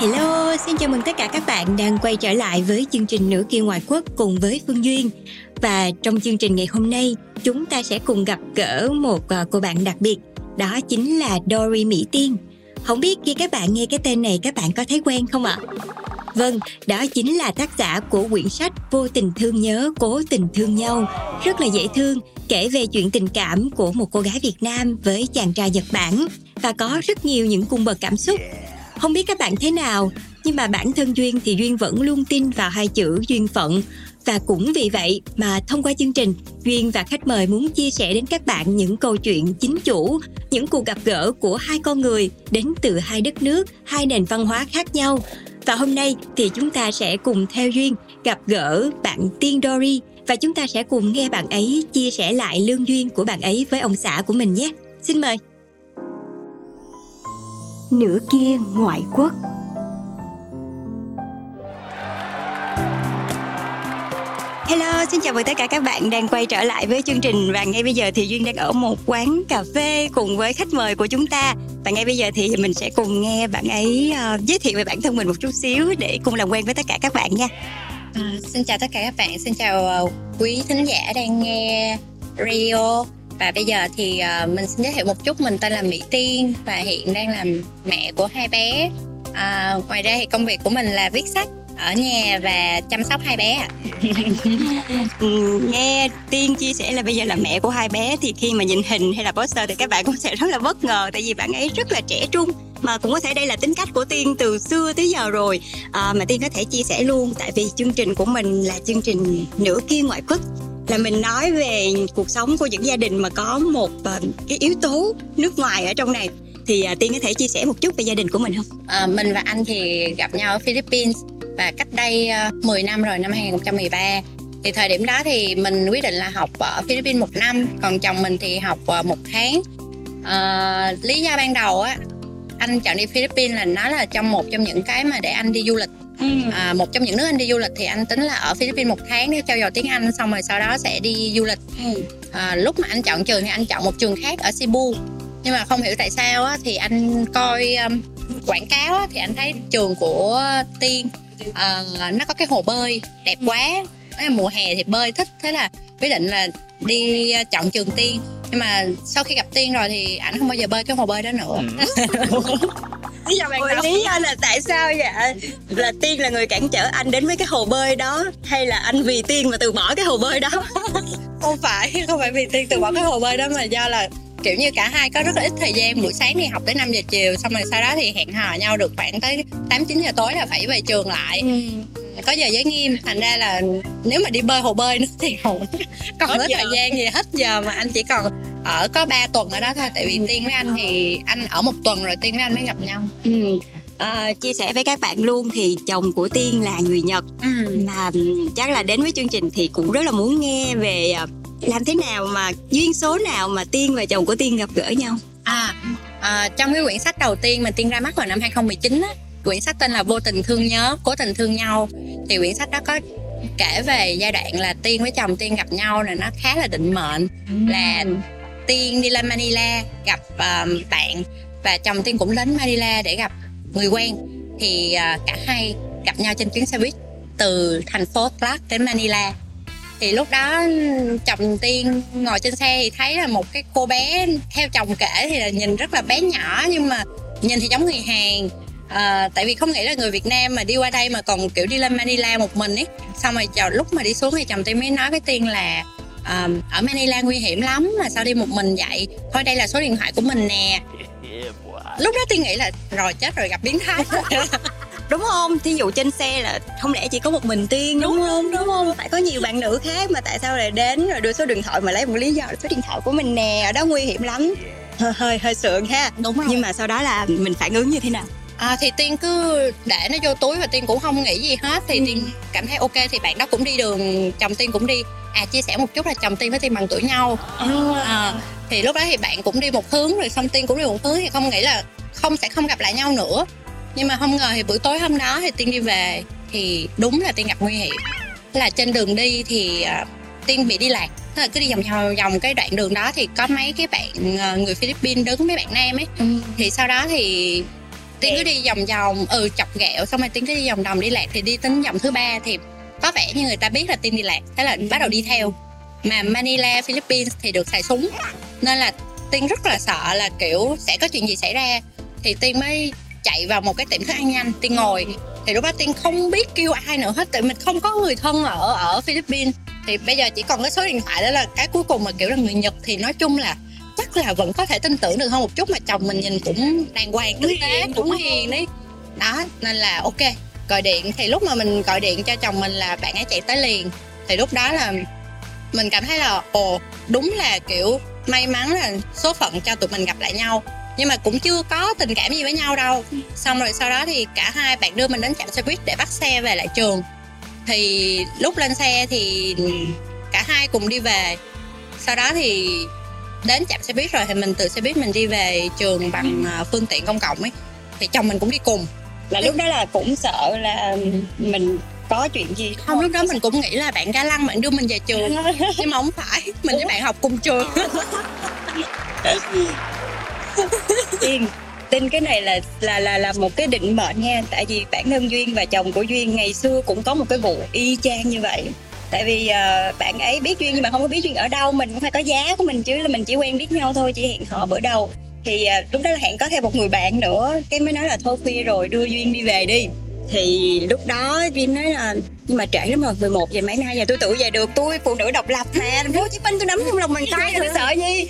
Hello, xin chào mừng tất cả các bạn đang quay trở lại với chương trình Nửa kia ngoại quốc cùng với Phương Duyên. Và trong chương trình ngày hôm nay, chúng ta sẽ cùng gặp gỡ một ờ, cô bạn đặc biệt, đó chính là Dory Mỹ Tiên. Không biết khi các bạn nghe cái tên này các bạn có thấy quen không ạ? Vâng, đó chính là tác giả của quyển sách Vô tình thương nhớ, cố tình thương nhau. Rất là dễ thương, kể về chuyện tình cảm của một cô gái Việt Nam với chàng trai Nhật Bản và có rất nhiều những cung bậc cảm xúc. Không biết các bạn thế nào, nhưng mà bản thân Duyên thì Duyên vẫn luôn tin vào hai chữ duyên phận. Và cũng vì vậy mà thông qua chương trình, Duyên và khách mời muốn chia sẻ đến các bạn những câu chuyện chính chủ, những cuộc gặp gỡ của hai con người đến từ hai đất nước, hai nền văn hóa khác nhau. Và hôm nay thì chúng ta sẽ cùng theo Duyên gặp gỡ bạn Tiên Dory và chúng ta sẽ cùng nghe bạn ấy chia sẻ lại lương duyên của bạn ấy với ông xã của mình nhé. Xin mời. Nửa kia ngoại quốc. Hello, xin chào mừng tất cả các bạn đang quay trở lại với chương trình và ngay bây giờ thì Duyên đang ở một quán cà phê cùng với khách mời của chúng ta. Và ngay bây giờ thì mình sẽ cùng nghe bạn ấy uh, giới thiệu về bản thân mình một chút xíu để cùng làm quen với tất cả các bạn nha. À, xin chào tất cả các bạn, xin chào uh, quý thính giả đang nghe radio và bây giờ thì uh, mình xin giới thiệu một chút mình tên là Mỹ Tiên và hiện đang làm mẹ của hai bé. À, ngoài ra thì công việc của mình là viết sách ở nhà và chăm sóc hai bé ạ. Ừ, nghe Tiên chia sẻ là bây giờ là mẹ của hai bé thì khi mà nhìn hình hay là poster thì các bạn cũng sẽ rất là bất ngờ tại vì bạn ấy rất là trẻ trung mà cũng có thể đây là tính cách của Tiên từ xưa tới giờ rồi à, mà Tiên có thể chia sẻ luôn tại vì chương trình của mình là chương trình nửa kia ngoại quốc là mình nói về cuộc sống của những gia đình mà có một ờ, cái yếu tố nước ngoài ở trong này. Thì ờ, Tiên có thể chia sẻ một chút về gia đình của mình không? À, mình và anh thì gặp nhau ở Philippines và cách đây 10 năm rồi năm 2013 thì thời điểm đó thì mình quyết định là học ở Philippines một năm còn chồng mình thì học một tháng. À, lý do ban đầu á anh chọn đi Philippines là nó là trong một trong những cái mà để anh đi du lịch à, một trong những nước anh đi du lịch thì anh tính là ở Philippines một tháng để trau dồi tiếng Anh xong rồi sau đó sẽ đi du lịch. À, lúc mà anh chọn trường thì anh chọn một trường khác ở Cebu. Nhưng mà không hiểu tại sao á, thì anh coi um, quảng cáo á, thì anh thấy trường của Tiên à, nó có cái hồ bơi đẹp quá. Là mùa hè thì bơi thích thế là quyết định là đi uh, chọn trường Tiên. Nhưng mà sau khi gặp Tiên rồi thì ảnh không bao giờ bơi cái hồ bơi đó nữa lý do ban đầu. Lý do là tại sao vậy? Là tiên là người cản trở anh đến với cái hồ bơi đó hay là anh vì tiên mà từ bỏ cái hồ bơi đó? Không phải không phải vì tiên từ bỏ cái hồ bơi đó mà do là kiểu như cả hai có rất là ít thời gian. Buổi sáng thì học tới 5 giờ chiều xong rồi sau đó thì hẹn hò nhau được khoảng tới 8 9 giờ tối là phải về trường lại. Có giờ giới nghiêm thành ra là nếu mà đi bơi hồ bơi nữa thì không còn hết thời gian gì hết giờ mà anh chỉ còn ở có 3 tuần ở đó thôi tại vì tiên với anh thì anh ở một tuần rồi tiên với anh mới gặp nhau ừ. à, chia sẻ với các bạn luôn thì chồng của tiên là người nhật ừ. mà chắc là đến với chương trình thì cũng rất là muốn nghe về à, làm thế nào mà duyên số nào mà tiên và chồng của tiên gặp gỡ nhau À, à, trong cái quyển sách đầu tiên mà Tiên ra mắt vào năm 2019 á, quyển sách tên là vô tình thương nhớ cố tình thương nhau thì quyển sách đó có kể về giai đoạn là tiên với chồng tiên gặp nhau là nó khá là định mệnh là tiên đi lên manila gặp um, bạn và chồng tiên cũng đến manila để gặp người quen. Thì uh, cả hai gặp nhau trên chuyến xe buýt từ thành phố Clark đến Manila. Thì lúc đó chồng tiên ngồi trên xe thì thấy là một cái cô bé theo chồng kể thì là nhìn rất là bé nhỏ nhưng mà nhìn thì giống người Hàn. À, tại vì không nghĩ là người Việt Nam mà đi qua đây mà còn kiểu đi lên Manila một mình ấy. Xong rồi chờ lúc mà đi xuống thì chồng tiên mới nói với tiên là à, ở Manila nguy hiểm lắm mà sao đi một mình vậy? Thôi đây là số điện thoại của mình nè. Lúc đó tiên nghĩ là rồi chết rồi gặp biến thái đúng không? Thí dụ trên xe là không lẽ chỉ có một mình tiên đúng, không? đúng không phải có nhiều bạn nữ khác mà tại sao lại đến rồi đưa số điện thoại mà lấy một lý do là số điện thoại của mình nè? Ở đó nguy hiểm lắm. Hơi hơi hơi sượng ha. Đúng rồi. Nhưng mà sau đó là mình phản ứng như thế nào À, thì tiên cứ để nó vô túi và tiên cũng không nghĩ gì hết. Thì Ừ. tiên cảm thấy ok thì bạn đó cũng đi đường chồng tiên cũng đi. À chia sẻ một chút là chồng tiên với tiên bằng tuổi nhau. À, thì lúc đó thì bạn cũng đi một hướng rồi xong tiên cũng đi một hướng thì không nghĩ là không sẽ không gặp lại nhau nữa. Nhưng mà không ngờ thì buổi tối hôm đó thì tiên đi về thì đúng là tiên gặp nguy hiểm. Là trên đường đi thì à, tiên bị đi lạc. Tức là cứ đi vòng vòng vòng cái đoạn đường đó thì có mấy cái bạn à, người Philippines đứng mấy bạn nam ấy. Thì sau đó thì tiên cứ đi vòng vòng ừ chọc ghẹo xong rồi tiên cứ đi vòng vòng đi lạc thì đi đến vòng thứ ba thì có vẻ như người ta biết là tiên đi lạc thế là bắt đầu đi theo. Mà Manila Philippines thì được xài súng nên là tiên rất là sợ là kiểu sẽ có chuyện gì xảy ra. Thì tiên mới chạy vào một cái tiệm thức ăn nhanh tiên ngồi. Thì lúc đó tiên không biết kêu ai nữa hết tại mình không có người thân ở ở Philippines. Thì bây giờ chỉ còn cái số điện thoại đó là cái cuối cùng mà kiểu là người Nhật thì nói chung là chắc là vẫn có thể tin tưởng được hơn một chút mà chồng mình nhìn cũng đàng hoàng tử tế cũng hiền đấy. Đó nên là ok. Gọi điện thì lúc mà mình gọi điện cho chồng mình là bạn ấy chạy tới liền. Thì lúc đó là mình cảm thấy là ồ đúng là kiểu may mắn là số phận cho tụi mình gặp lại nhau. Nhưng mà cũng chưa có tình cảm gì với nhau đâu. Xong rồi sau đó thì cả hai bạn đưa mình đến trạm xe buýt để bắt xe về lại trường. Thì lúc lên xe thì cả hai cùng đi về. Sau đó thì đến trạm xe buýt rồi thì mình từ xe buýt mình đi về trường bằng à, phương tiện công cộng ấy. Thì chồng mình cũng đi cùng. Là lúc đó là cũng sợ là mình có chuyện gì không? Lúc đó mình cũng nghĩ là bạn ga lăng bạn đưa mình về trường. Nhưng mà không phải mình với bạn học cùng trường. Duyên tin cái này là là là là một cái định mệnh nha. Tại vì bản thân duyên và chồng của duyên ngày xưa cũng có một cái vụ y chang như vậy tại vì uh, bạn ấy biết duyên nhưng mà không có biết duyên ở đâu mình cũng phải có giá của mình chứ là mình chỉ quen biết nhau thôi chỉ hẹn hò bữa đầu. Thì uh, lúc đó là hẹn có thêm một người bạn nữa cái mới nói là thôi khuya rồi đưa duyên đi về đi. Thì lúc đó duyên nói là nhưng mà trễ lắm rồi 11 giờ mấy nay giờ tôi tự về được tôi phụ nữ độc lập mà thành phố hồ chí minh tôi nắm trong lòng mình tay tôi sợ gì?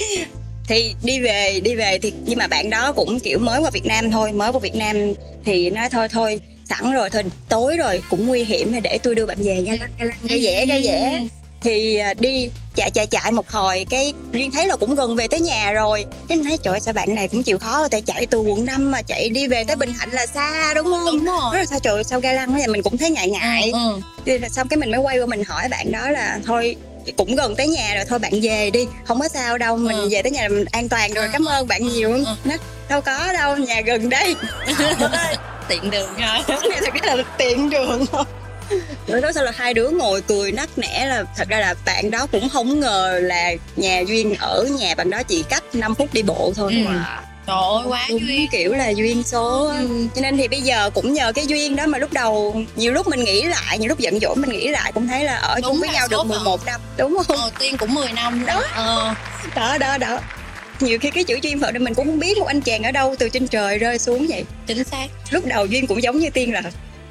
Thì đi về đi về thì nhưng mà bạn đó cũng kiểu mới qua Việt Nam thôi mới qua Việt Nam thì nói thôi thôi sẵn rồi thôi tối rồi cũng nguy hiểm thì để tôi đưa bạn về nha. Ra dễ ra dễ thì à, đi chạy chạy chạy một hồi cái duyên thấy là cũng gần về tới nhà rồi. Cái mình thấy trời ơi, sao bạn này cũng chịu khó tại chạy từ quận 5 mà chạy đi về tới bình thạnh là xa đúng không? Đúng rồi. Nói là sao trời ơi, sao ga lăng thế mình cũng thấy ngại ngại. Ừ. Thì là xong cái mình mới quay qua mình hỏi bạn đó là thôi cũng gần tới nhà rồi thôi bạn về đi không có sao đâu mình Ừ. về tới nhà là mình an toàn rồi cảm ơn bạn nhiều. Ừ. nó đâu có đâu nhà gần đây tiện đường thôi thật ra là tiện đường thôi Lúc đó sau là hai đứa ngồi cười nắc nẻ là thật ra là bạn đó cũng không ngờ là nhà duyên ở nhà bạn đó chỉ cách 5 phút đi bộ thôi Ừ. trời ơi quá đúng duyên kiểu là duyên số. Ừ. cho nên thì bây giờ cũng nhờ cái duyên đó mà lúc đầu nhiều lúc mình nghĩ lại nhiều lúc giận dỗi mình nghĩ lại cũng thấy là ở Đúng chung với nhau được phận. 11 năm đúng không đầu tiên cũng 10 năm Đó. ờ đó đó đó nhiều khi cái chữ duyên phận này mình cũng không biết một anh chàng ở đâu từ trên trời rơi xuống vậy. Chính xác. Lúc đầu duyên cũng giống như tiên là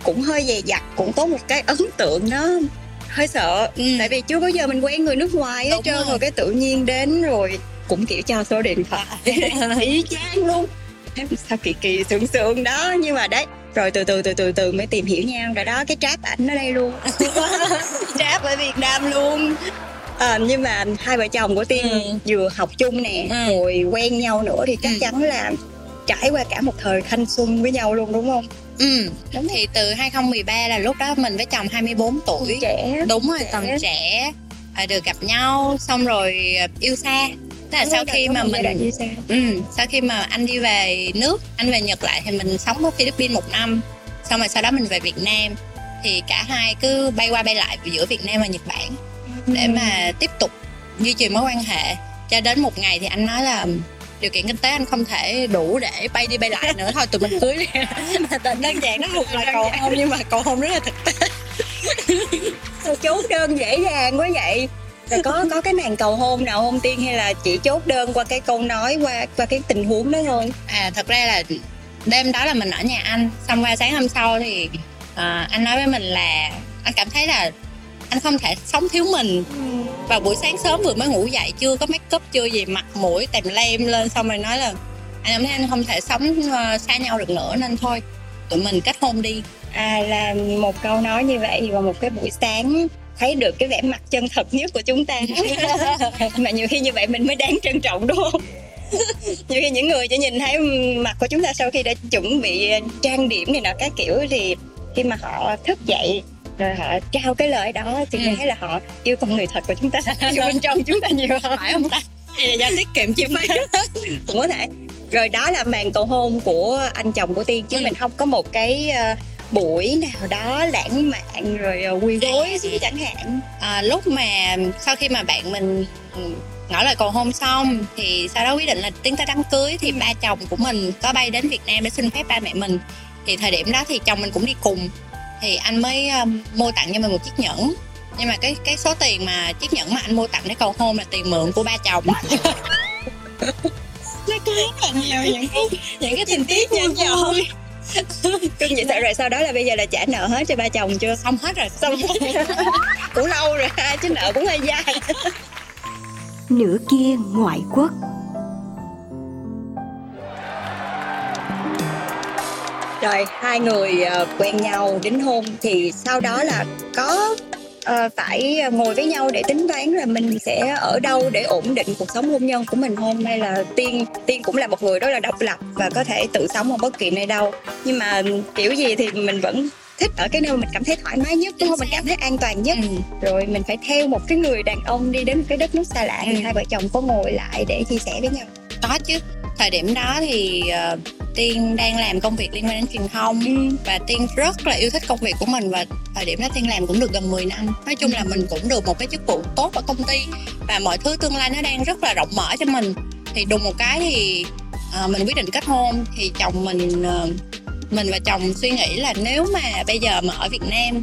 cũng hơi dè dặt cũng có một cái ấn tượng nó hơi sợ. Ừ. tại vì chưa bao giờ mình quen người nước ngoài hết trơn rồi. rồi cái tự nhiên đến rồi cũng kiểu cho số điện thoại. Y chang luôn. Em sao kỳ kỳ sượng sượng đó nhưng mà đấy rồi từ từ từ từ từ mới tìm hiểu nhau. Rồi đó cái trap ảnh ở đây luôn. Trap ở Việt Nam luôn à, nhưng mà hai vợ chồng của tiên Ừ. vừa học chung nè Ừ. rồi quen nhau nữa thì chắc Ừ. chắn là trải qua cả một thời thanh xuân với nhau luôn đúng không? Ừ. Đúng thì từ 2013 là lúc đó mình với chồng 24 tuổi. Trẻ. Đúng rồi Trẻ. còn trẻ. À, được gặp nhau xong rồi à, yêu xa. Tức là sau khi mà mình như sao ừ, sau khi mà anh đi về nước anh về Nhật lại thì mình sống ở Philippines một năm. Xong rồi sau đó mình về Việt Nam. Thì cả hai cứ bay qua bay lại giữa Việt Nam và Nhật Bản để mà tiếp tục duy trì mối quan hệ. Cho đến một ngày thì anh nói là điều kiện kinh tế anh không thể đủ để bay đi bay lại nữa. Thôi tụi mình cưới đi. Đơn giản nó một là cầu hôn nhưng mà cầu hôn rất là thực tế. Chốt đơn dễ dàng quá vậy. Rồi có có cái màn cầu hôn nào không tiên hay là chỉ chốt đơn qua cái câu nói qua qua cái tình huống đó thôi? À thật ra là đêm đó là mình ở nhà anh. Xong qua sáng hôm sau thì à, anh nói với mình là anh cảm thấy là anh không thể sống thiếu mình. Vào buổi sáng sớm vừa mới ngủ dậy chưa có make up chưa gì mặt mũi tèm lem lên xong rồi nói là anh cảm thấy anh không thể sống uh, xa nhau được nữa nên thôi tụi mình kết hôn đi. À là một câu nói như vậy vào một cái buổi sáng thấy được cái vẻ mặt chân thật nhất của chúng ta. Mà nhiều khi như vậy mình mới đáng trân trọng đúng không? Nhiều khi những người chỉ nhìn thấy mặt của chúng ta sau khi đã chuẩn bị trang điểm này nọ các kiểu thì khi mà họ thức dậy rồi họ trao cái lời đó thì Ừ. thấy là họ yêu con người thật của chúng ta yêu bên trong chúng ta nhiều hơn. Phải không? Ta là do tiết kiệm chi phí cũng có thể. Rồi đó là màn cầu hôn của anh chồng của tiên chứ Ừ. mình không có một cái ờ, buổi nào đó lãng mạn rồi ờ, quy gối gì chẳng hạn. À, lúc mà sau khi mà bạn mình ừ, ngỏ lời cầu hôn xong thì sau đó quyết định là tiến tới đám cưới thì ba chồng của mình có bay đến Việt Nam để xin phép ba mẹ mình. Thì thời điểm đó thì chồng mình cũng đi cùng thì anh mới um, mua tặng cho mình một chiếc nhẫn. Nhưng mà cái cái số tiền mà chiếc nhẫn mà anh mua tặng để cầu hôn là tiền mượn của ba chồng. Nó có rất là nhiều những cái những cái tình tiết nhân vui. cưng vậy sao rồi sau đó là bây giờ là trả nợ hết cho ba chồng chưa? Xong hết rồi. Xong cũng lâu rồi ha chứ nợ cũng hơi dài. Nửa kia ngoại quốc rồi hai người ờ, quen nhau đính hôn thì sau đó là có ờ, phải ngồi với nhau để tính toán là mình sẽ ở đâu để ổn định cuộc sống hôn nhân của mình không? Hay là tiên tiên cũng là một người rất là độc lập và có thể tự sống ở bất kỳ nơi đâu. Nhưng mà kiểu gì thì mình vẫn thích ở cái nơi mà mình cảm thấy thoải mái nhất đúng không? Mình cảm thấy an toàn nhất. Ừ. rồi mình phải theo một cái người đàn ông đi đến một cái đất nước xa lạ thì Ừ. hai vợ chồng có ngồi lại để chia sẻ với nhau. Có chứ thời điểm đó thì ờ, tiên đang làm công việc liên quan đến truyền thông và tiên rất là yêu thích công việc của mình và thời điểm đó tiên làm cũng được gần 10 năm. Nói chung là mình cũng được một cái chức vụ tốt ở công ty và mọi thứ tương lai nó đang rất là rộng mở cho mình. Thì đùng một cái thì ờ, mình quyết định kết hôn. Thì chồng mình ờ, mình và chồng suy nghĩ là nếu mà bây giờ mà ở Việt Nam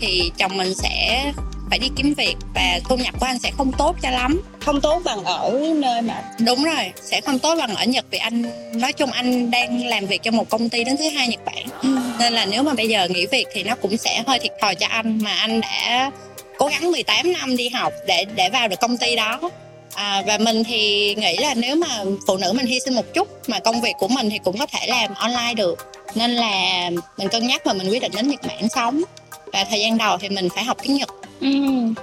thì chồng mình sẽ phải đi kiếm việc và thu nhập của anh sẽ không tốt cho lắm. Không tốt bằng ở nơi mà đúng rồi sẽ không tốt bằng ở nhật vì anh nói chung anh đang làm việc cho một công ty đứng thứ hai nhật bản. Nên là nếu mà bây giờ nghỉ việc thì nó cũng sẽ hơi thiệt thòi cho anh mà anh đã cố gắng 18 năm đi học để để vào được công ty đó. À, và mình thì nghĩ là nếu mà phụ nữ mình hy sinh một chút mà công việc của mình thì cũng có thể làm online được. Nên là mình cân nhắc và mình quyết định đến nhật bản sống. Và thời gian đầu thì mình phải học tiếng nhật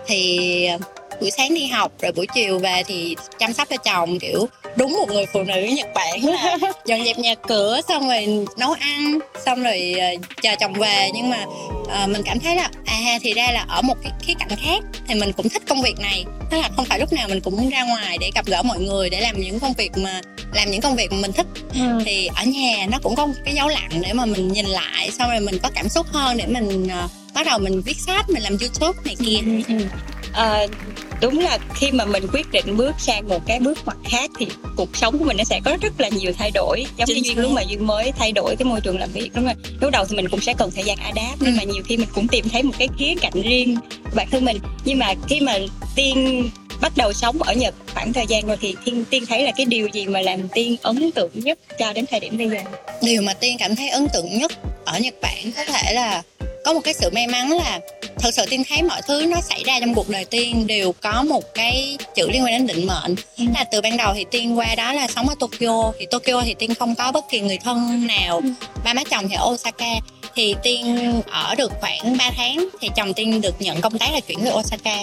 thì ờ, buổi sáng đi học rồi buổi chiều về thì chăm sóc cho chồng kiểu đúng một người phụ nữ Nhật Bản là dọn dẹp nhà cửa xong rồi nấu ăn xong rồi ờ, chờ chồng về. Nhưng mà ờ, mình cảm thấy là à thì ra là ở một cái khía cạnh khác thì mình cũng thích công việc này. Tức là không phải lúc nào mình cũng ra ngoài để gặp gỡ mọi người để làm những công việc mà làm những công việc mà mình thích. Thì ở nhà nó cũng có một cái dấu lặng để mà mình nhìn lại xong rồi mình có cảm xúc hơn để mình ờ, bắt đầu mình viết sách mình làm youtube này kia. Ờ, đúng là khi mà mình quyết định bước sang một cái bước ngoặt khác thì cuộc sống của mình nó sẽ có rất là nhiều thay đổi. Giống như duyên lúc mà duyên mới thay đổi cái môi trường làm việc đúng không lúc đầu thì mình cũng sẽ cần thời gian adapt nhưng Ừ. mà nhiều khi mình cũng tìm thấy một cái khía cạnh riêng của bản thân mình. Nhưng mà khi mà tiên bắt đầu sống ở nhật khoảng thời gian rồi thì tiên tiên thấy là cái điều gì mà làm tiên ấn tượng nhất cho đến thời điểm bây giờ? Điều mà tiên cảm thấy ấn tượng nhất ở nhật bản có thể là có một cái sự may mắn là thật sự tiên thấy mọi thứ nó xảy ra trong cuộc đời tiên đều có một cái chữ liên quan đến định mệnh. Là từ ban đầu thì tiên qua đó là sống ở tokyo thì tokyo thì tiên không có bất kỳ người thân nào. Ba má chồng thì ở osaka thì tiên ở được khoảng 3 tháng thì chồng tiên được nhận công tác là chuyển về osaka.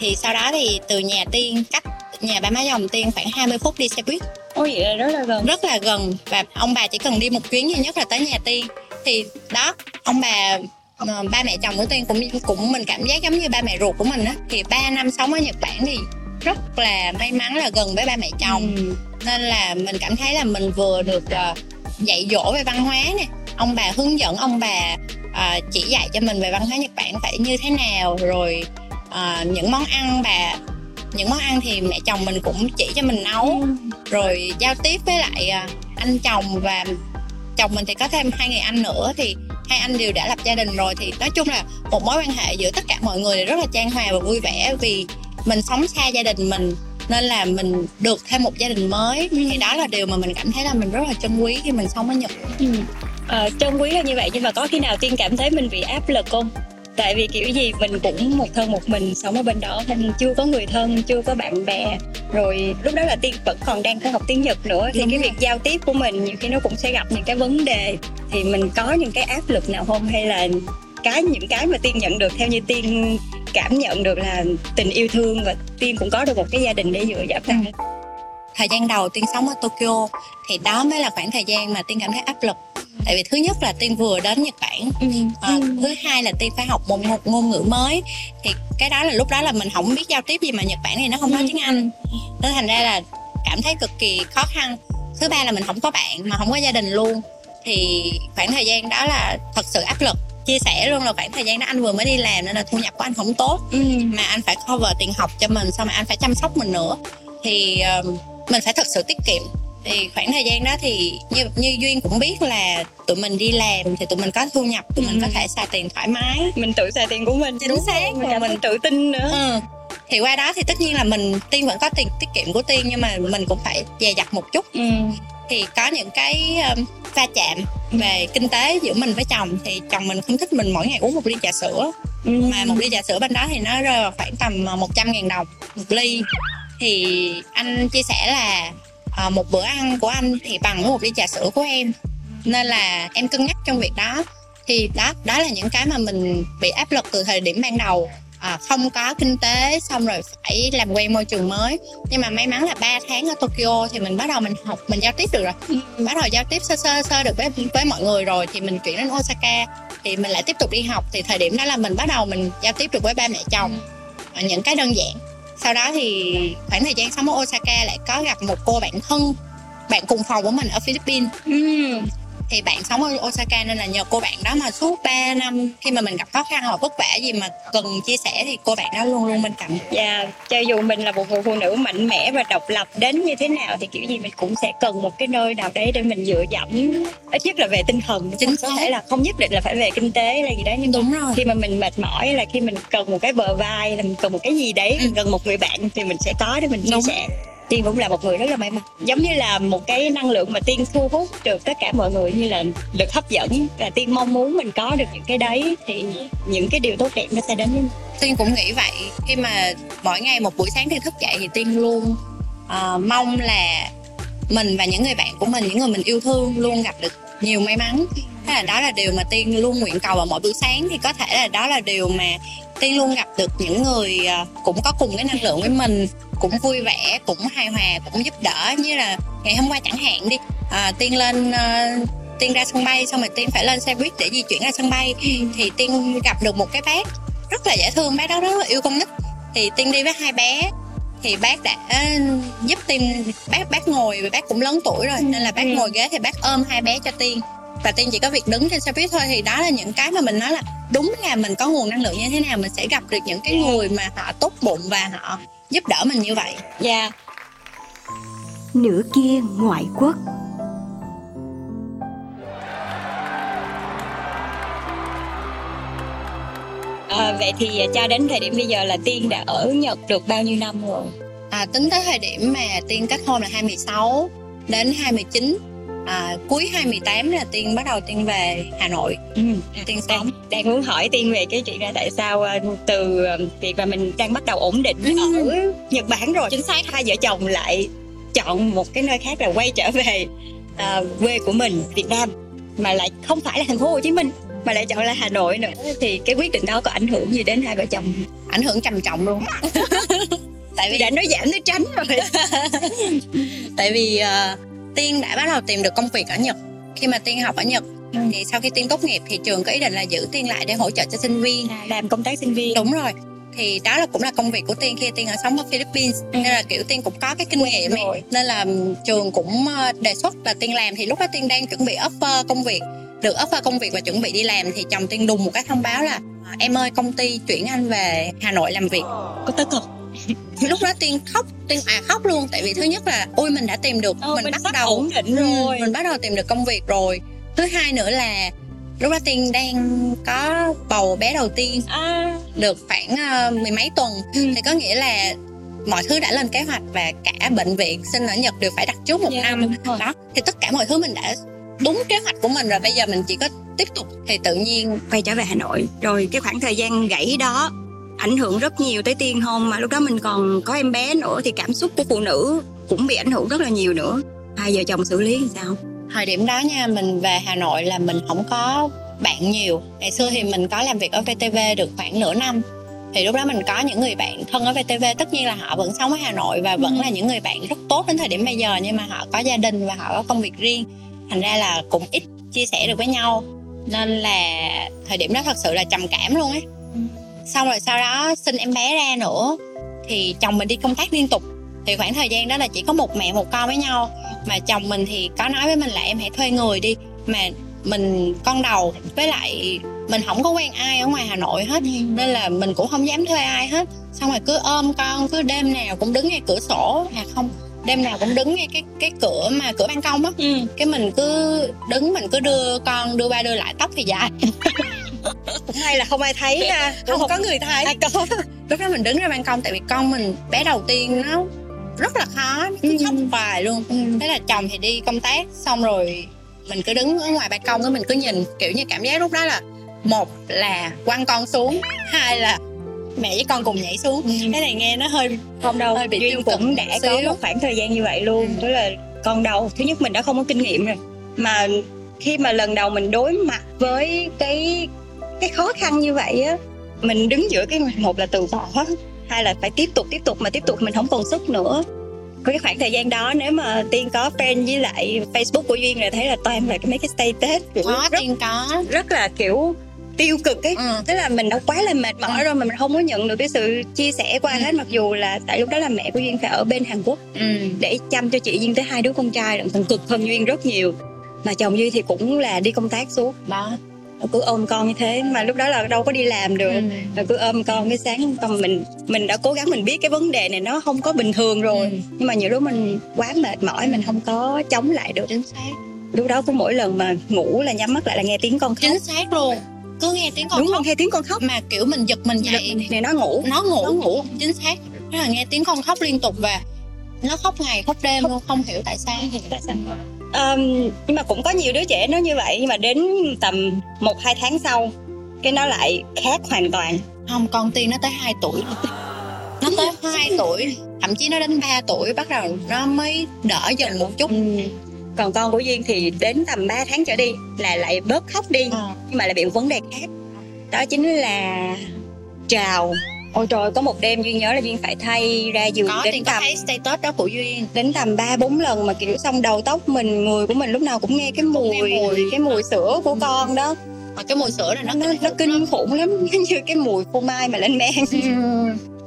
Thì sau đó thì từ nhà tiên cách nhà ba má chồng tiên khoảng 20 phút đi xe buýt. Ôi vậy là rất là gần. Rất là gần và ông bà chỉ cần đi một chuyến duy nhất là tới nhà tiên. Thì đó ông bà ờ, ba mẹ chồng của tiên cũng cũng mình cảm giác giống như ba mẹ ruột của mình á. Thì ba năm sống ở nhật bản thì rất là may mắn là gần với ba mẹ chồng. Ừ. nên là mình cảm thấy là mình vừa được ờ, dạy dỗ về văn hóa nè. Ông bà hướng dẫn ông bà à, chỉ dạy cho mình về văn hóa Nhật Bản phải như thế nào rồi à, những món ăn bà những món ăn thì mẹ chồng mình cũng chỉ cho mình nấu. Rồi giao tiếp với lại à, anh chồng và chồng mình thì có thêm hai người anh nữa thì hai anh đều đã lập gia đình rồi. Thì nói chung là một mối quan hệ giữa tất cả mọi người thì rất là chan hòa và vui vẻ vì mình sống xa gia đình mình nên là mình được thêm một gia đình mới. Thì đó là điều mà mình cảm thấy là mình rất là trân quý khi mình sống ở Nhật. Ờ, trân quý là như vậy nhưng mà có khi nào tiên cảm thấy mình bị áp lực không tại vì kiểu gì mình cũng một thân một mình sống ở bên đó mình chưa có người thân chưa có bạn bè. Rồi lúc đó là tiên vẫn còn đang phải học tiếng nhật nữa thì Đúng cái rồi. việc giao tiếp của mình nhiều khi nó cũng sẽ gặp những cái vấn đề. Thì mình có những cái áp lực nào không? Hay là cái những cái mà tiên nhận được theo như tiên cảm nhận được là tình yêu thương và tiên cũng có được một cái gia đình để dựa dẫm vào thời gian đầu tiên sống ở Tokyo thì đó mới là khoảng thời gian mà tiên cảm thấy áp lực tại vì thứ nhất là tiên vừa đến Nhật Bản. Ờ, thứ hai là tiên phải học một, một ngôn ngữ mới. Thì cái đó là lúc đó là mình không biết giao tiếp gì mà Nhật Bản thì nó không nói tiếng Anh. Nên thành ra là cảm thấy cực kỳ khó khăn. Thứ ba là mình không có bạn mà không có gia đình luôn. Thì khoảng thời gian đó là thật sự áp lực. Chia sẻ luôn là khoảng thời gian đó anh vừa mới đi làm nên là thu nhập của anh không tốt. Mà anh phải cover tiền học cho mình xong rồi anh phải chăm sóc mình nữa. Thì ờ, mình phải thật sự tiết kiệm thì khoảng thời gian đó thì như như duyên cũng biết là tụi mình đi làm thì tụi mình có thu nhập tụi mình có thể xài tiền thoải mái. Mình tự xài tiền của mình Chính đúng xác, mình mình- tự tin nữa. Ừ. thì qua đó thì tất nhiên là mình tiên vẫn có tiền tiết kiệm của tiên nhưng mà mình cũng phải dè dặt một chút. Ừ. thì có những cái um, va chạm về kinh tế giữa mình với chồng thì chồng mình không thích mình mỗi ngày uống một ly trà sữa. Mà một ly trà sữa bên đó thì nó rơi vào khoảng tầm ờ, 100 ngàn đồng một ly. Thì anh chia sẻ là ờ, một bữa ăn của anh thì bằng với một ly trà sữa của em. Nên là em cân nhắc trong việc đó. Thì đó đó là những cái mà mình bị áp lực từ thời điểm ban đầu. À, không có kinh tế xong rồi phải làm quen môi trường mới. Nhưng mà may mắn là 3 tháng ở Tokyo thì mình bắt đầu mình học mình giao tiếp được rồi. Mình bắt đầu giao tiếp sơ sơ sơ được với với mọi người rồi thì mình chuyển đến Osaka. Thì mình lại tiếp tục đi học. Thì thời điểm đó là mình bắt đầu mình giao tiếp được với ba mẹ chồng. À, những cái đơn giản sau đó thì khoảng thời gian sống ở Osaka lại có gặp một cô bạn thân, bạn cùng phòng của mình ở Philippines. Ừ thì bạn sống ở Osaka nên là nhờ cô bạn đó mà suốt 3 năm khi mà mình gặp khó khăn hoặc vất vả gì mà cần chia sẻ thì cô bạn đó luôn luôn bên cạnh. Dạ, cho dù mình là một người phụ nữ mạnh mẽ và độc lập đến như thế nào thì kiểu gì mình cũng sẽ cần một cái nơi nào đấy để mình dựa dẫm. Ít nhất là về tinh thần Chính có thể là không nhất định là phải về kinh tế hay gì đấy nhưng đúng rồi. khi mà mình mệt mỏi là khi mình cần một cái bờ vai là mình cần một cái gì đấy Ừ. cần một người bạn thì mình sẽ có để mình chia sẻ tiên cũng là một người rất là may mắn. Giống như là một cái năng lượng mà tiên thu hút được tất cả mọi người như là lực hấp dẫn. Và tiên mong muốn mình có được những cái đấy thì những cái điều tốt đẹp nó sẽ đến với mình. Tiên cũng nghĩ vậy. Khi mà mỗi ngày một buổi sáng tiên thức dậy thì tiên luôn uh, mong là mình và những người bạn của mình những người mình yêu thương luôn gặp được nhiều may mắn. Thế là đó là điều mà tiên luôn nguyện cầu vào mỗi buổi sáng. Thì có thể là đó là điều mà tiên luôn gặp được những người ờ, cũng có cùng cái năng lượng với mình cũng vui vẻ cũng hài hòa cũng giúp đỡ. Như là ngày hôm qua chẳng hạn đi à, tiên lên ờ, tiên ra sân bay xong rồi tiên phải lên xe buýt để di chuyển ra sân bay. Thì tiên gặp được một cái bác rất là dễ thương bác đó rất là yêu con nít thì tiên đi với hai bé thì bác đã giúp tiên bác bác ngồi vì bác cũng lớn tuổi rồi nên là bác ngồi ghế thì bác ôm hai bé cho tiên và tiên chỉ có việc đứng trên xe buýt thôi thì đó là những cái mà mình nói là đúng là mình có nguồn năng lượng như thế nào mình sẽ gặp được những cái người mà họ tốt bụng và họ giúp đỡ mình như vậy. Dạ. Nửa kia ngoại quốc. À, vậy thì cho đến thời điểm bây giờ là Tiên đã ở Nhật được bao nhiêu năm rồi? à, tính tới thời điểm mà tiên kết hôn là 26 đến 29 à, cuối 2018 là tiên bắt đầu tiên về Hà Nội. Ừ. tiên sống. Đang, đang muốn hỏi Tiên về cái chuyện là tại sao ờ, từ ờ, việc mà mình đang bắt đầu ổn định Ừ. ở Nhật Bản rồi chính xác hai vợ chồng lại chọn một cái nơi khác là quay trở về ờ, quê của mình Việt Nam mà lại không phải là thành phố Hồ Chí Minh mà lại chọn là Hà Nội nữa. Thì cái quyết định đó có ảnh hưởng gì đến hai vợ chồng? Ảnh hưởng trầm trọng luôn. Tại vì đã nói giảm nói tránh rồi. Tại vì ờ, tiên đã bắt đầu tìm được công việc ở nhật. Khi mà tiên học ở nhật Ừ. thì sau khi tiên tốt nghiệp thì trường có ý định là giữ tiên lại để hỗ trợ cho sinh viên. À, làm công tác sinh viên. Đúng rồi. Thì đó là cũng là công việc của tiên khi tiên ở sống ở Philippines. Ừ. nên là kiểu tiên cũng có cái kinh nghiệm rồi. nên là trường cũng ờ, đề xuất là tiên làm. Thì lúc đó tiên đang chuẩn bị offer công việc. Được offer công việc và chuẩn bị đi làm thì chồng tiên đùng một cái thông báo là "À, em ơi công ty chuyển anh về hà nội làm việc. Có tức không lúc đó tiên khóc tiên à khóc luôn. Tại vì thứ nhất là ôi mình đã tìm được Ờ, mình, mình bắt đầu ổn định Ừ, rồi. mình bắt đầu tìm được công việc rồi. Thứ hai nữa là lúc đó tiên đang có bầu bé đầu tiên à. được khoảng ờ, mười mấy tuần. Ừ. thì có nghĩa là mọi thứ đã lên kế hoạch và cả bệnh viện sinh ở Nhật đều phải đặt trước một Dạ, năm. đó thì tất cả mọi thứ mình đã đúng kế hoạch của mình rồi. Bây giờ mình chỉ có tiếp tục thì tự nhiên quay trở về Hà Nội. Rồi cái khoảng thời gian gãy đó ảnh hưởng rất nhiều tới Tiên hôn mà lúc đó mình còn có em bé nữa thì cảm xúc của phụ nữ cũng bị ảnh hưởng rất là nhiều nữa. Hai vợ chồng xử lý làm sao? Thời điểm đó nha, mình về Hà Nội là mình không có bạn nhiều. Ngày xưa thì mình có làm việc ở VTV được khoảng nửa năm. Thì lúc đó mình có những người bạn thân ở VTV tất nhiên là họ vẫn sống ở Hà Nội và vẫn là những người bạn rất tốt đến thời điểm bây giờ, nhưng mà họ có gia đình và họ có công việc riêng. Thành ra là cũng ít chia sẻ được với nhau. Nên là thời điểm đó thật sự là trầm cảm luôn ấy xong rồi sau đó sinh em bé ra nữa thì chồng mình đi công tác liên tục. Thì khoảng thời gian đó là chỉ có một mẹ một con với nhau. Mà chồng mình thì có nói với mình là em hãy thuê người đi. Mà mình con đầu với lại mình không có quen ai ở ngoài Hà Nội hết. Nên là mình cũng không dám thuê ai hết. Xong rồi cứ ôm con cứ đêm nào cũng đứng ngay cửa sổ. À không đêm nào cũng đứng ngay cái cái cửa mà cửa ban công á. Cái mình cứ đứng mình cứ đưa con đưa ba đưa lại tóc thì dài cũng hay là không ai thấy ha. Không có người thấy. Ai có. Lúc đó mình đứng ra ban công tại vì con mình bé đầu tiên nó rất là khó nó cứ khóc hoài luôn. Thế là chồng thì đi công tác xong rồi mình cứ đứng ở ngoài ban công cái mình cứ nhìn kiểu như cảm giác lúc đó là một là quăng con xuống hai là mẹ với con cùng nhảy xuống. Cái này nghe nó hơi không đâu Hơi bị duyên cũng đã xíu. có một khoảng thời gian như vậy luôn. Tức là con đầu thứ nhất mình đã không có kinh nghiệm rồi. Mà khi mà lần đầu mình đối mặt với cái cái khó khăn như vậy á mình đứng giữa cái một là từ bỏ hai là phải tiếp tục tiếp tục mà tiếp tục mình không còn sức nữa. Có cái khoảng thời gian đó nếu mà tiên có friend với lại facebook của duyên là thấy là toàn là cái mấy cái status kiểu có rất, tiên có. rất là kiểu tiêu cực ấy. Ừ. tức là mình đã quá là mệt mỏi rồi mà mình không có nhận được cái sự chia sẻ qua hết mặc dù là tại lúc đó là mẹ của duyên phải ở bên hàn quốc Ừ. để chăm cho chị duyên tới hai đứa con trai lận còn cực hơn duyên rất nhiều. Mà chồng duy thì cũng là đi công tác suốt. Đó cứ ôm con như thế mà lúc đó là đâu có đi làm được. Ừ. rồi cứ ôm con cái sáng con mình mình đã cố gắng mình biết cái vấn đề này nó không có bình thường rồi. Ừ. nhưng mà nhiều lúc mình quá mệt mỏi mình không có chống lại được. Chính xác. Lúc đó cứ mỗi lần mà ngủ là nhắm mắt lại là nghe tiếng con khóc. Chính xác luôn. Cứ nghe tiếng con đúng khóc. không nghe tiếng con khóc. Mà kiểu mình giật mình dậy này nó ngủ. nó ngủ. Nó ngủ. chính xác. Là nghe tiếng con khóc liên tục và nó khóc ngày khóc đêm luôn không hiểu tại sao Um, nhưng mà cũng có nhiều đứa trẻ nó như vậy nhưng mà đến tầm một hai tháng sau cái nó lại khác hoàn toàn. Không con tiên nó tới 2 tuổi. Nó tới 2 tuổi thậm chí nó đến 3 tuổi bắt đầu nó mới đỡ dần một chút. Còn con của duyên thì đến tầm 3 tháng trở đi là lại bớt khóc đi Ờ. nhưng mà lại bị một vấn đề khác. Đó chính là trào ôi trời có một đêm duyên nhớ là duyên phải thay ra giường có đến tiên có tầm thấy status đó của duyên. đến tầm ba bốn lần mà kiểu xong đầu tóc mình người của mình lúc nào cũng nghe cái mùi, nghe mùi. cái mùi sữa của con đó. Mà cái mùi sữa này nó nó nó kinh khủng lắm như cái mùi phô mai mà lên men.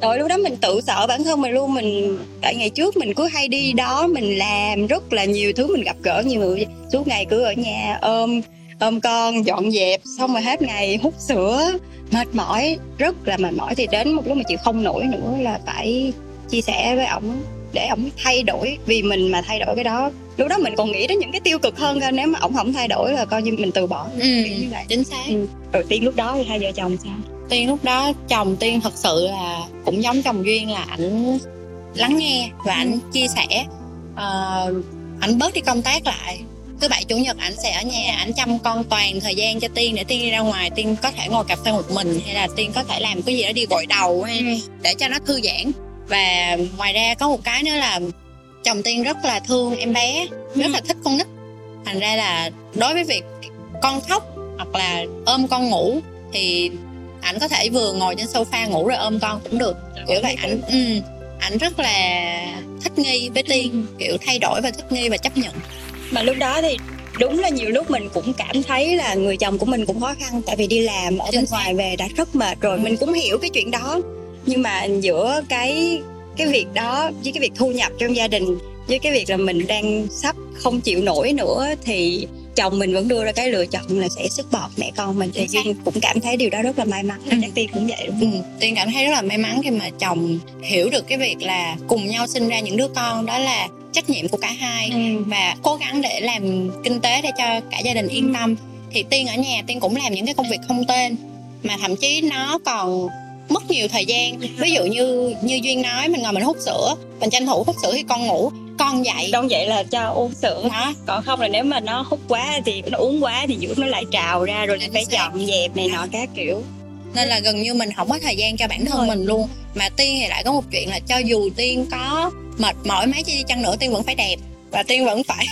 Rồi lúc đó mình tự sợ bản thân mình luôn mình tại ngày trước mình cứ hay đi đó mình làm rất là nhiều thứ mình gặp gỡ nhiều người. Suốt ngày cứ ở nhà ôm ôm con dọn dẹp xong rồi hết ngày hút sữa. Mệt mỏi rất là mệt mỏi. Thì đến một lúc mà chịu không nổi nữa là phải chia sẻ với ổng để ổng thay đổi. Vì mình mà thay đổi cái đó lúc đó mình còn nghĩ đến những cái tiêu cực hơn cơ. Nếu mà ổng không thay đổi là coi như mình từ bỏ. Ừ, như vậy. chính xác. Ừ. đầu tiên lúc đó thì hai vợ chồng sao? Tiên lúc đó chồng tiên thật sự là cũng giống chồng duyên là ảnh lắng nghe và ảnh chia sẻ. Ờ, ảnh bớt đi công tác lại thứ bảy chủ nhật ảnh sẽ ở nhà ảnh chăm con toàn thời gian cho tiên để tiên đi ra ngoài. Tiên có thể ngồi cà phê một mình hay là tiên có thể làm cái gì đó đi gội đầu hay để cho nó thư giãn. Và ngoài ra có một cái nữa là chồng tiên rất là thương em bé rất là thích con nít. Thành ra là đối với việc con khóc hoặc là ôm con ngủ thì ảnh có thể vừa ngồi trên sofa ngủ rồi ôm con cũng được. Kiểu vậy ảnh ừ, ảnh rất là thích nghi với tiên kiểu thay đổi và thích nghi và chấp nhận mà lúc đó thì đúng là nhiều lúc mình cũng cảm thấy là người chồng của mình cũng khó khăn tại vì đi làm ở bên ngoài về đã rất mệt rồi mình cũng hiểu cái chuyện đó. Nhưng mà giữa cái cái việc đó với cái việc thu nhập trong gia đình với cái việc là mình đang sắp không chịu nổi nữa thì chồng mình vẫn đưa ra cái lựa chọn là sẽ sức bọt mẹ con mình. Thì duyên cũng cảm thấy điều đó rất là may mắn Ừ. chắc tiên cũng vậy đúng Ừ, không? Tiên cảm thấy rất là may mắn khi mà chồng hiểu được cái việc là cùng nhau sinh ra những đứa con đó là trách nhiệm của cả hai. Ừ. và cố gắng để làm kinh tế để cho cả gia đình yên tâm. Thì tiên ở nhà tiên cũng làm những cái công việc không tên mà thậm chí nó còn mất nhiều thời gian. Ví dụ như như duyên nói mình ngồi mình hút sữa mình tranh thủ hút sữa khi con ngủ con dậy. Đông vậy là cho uống sữa. Đó còn không là nếu mà nó hút quá thì nó uống quá thì dưỡng nó lại trào ra rồi lại phải dọn dẹp này nọ các kiểu. Nên là gần như mình không có thời gian cho bản thân rồi. mình luôn. Mà tiên thì lại có một chuyện là cho dù tiên có mệt mỏi mấy chi chăng nữa tiên vẫn phải đẹp. Và tiên vẫn phải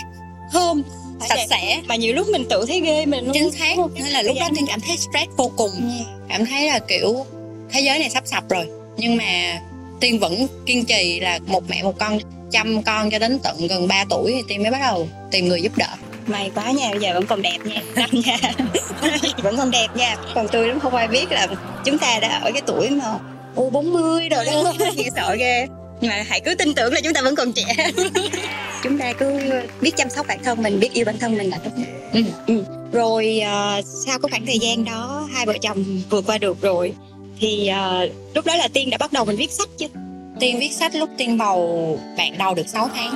thơm Phải sạch đẹp. sẽ. Mà nhiều lúc mình tự thấy ghê mình luôn. Chính xác. Nên là lúc đó tiên cảm thấy stress vô cùng. Cảm thấy là kiểu thế giới này sắp sập rồi. Nhưng mà tiên vẫn kiên trì là một mẹ một con chăm con cho đến tận gần 3 tuổi thì tiên mới bắt đầu tìm người giúp đỡ. May quá nha bây giờ vẫn còn đẹp nha. Năm nha. Vẫn còn đẹp nha. Còn tươi lắm không ai biết là chúng ta đã ở cái tuổi mà u 40 rồi đó. Nghe sợ ghê nhưng mà hãy cứ tin tưởng là chúng ta vẫn còn trẻ chúng ta cứ biết chăm sóc bản thân mình biết yêu bản thân mình là tốt nhất Ừ. Ừ. rồi ờ, sau cái khoảng thời gian đó hai vợ chồng vượt qua được rồi thì ờ, lúc đó là tiên đã bắt đầu mình viết sách chứ tiên viết sách lúc tiên bầu bạn đầu được 6 tháng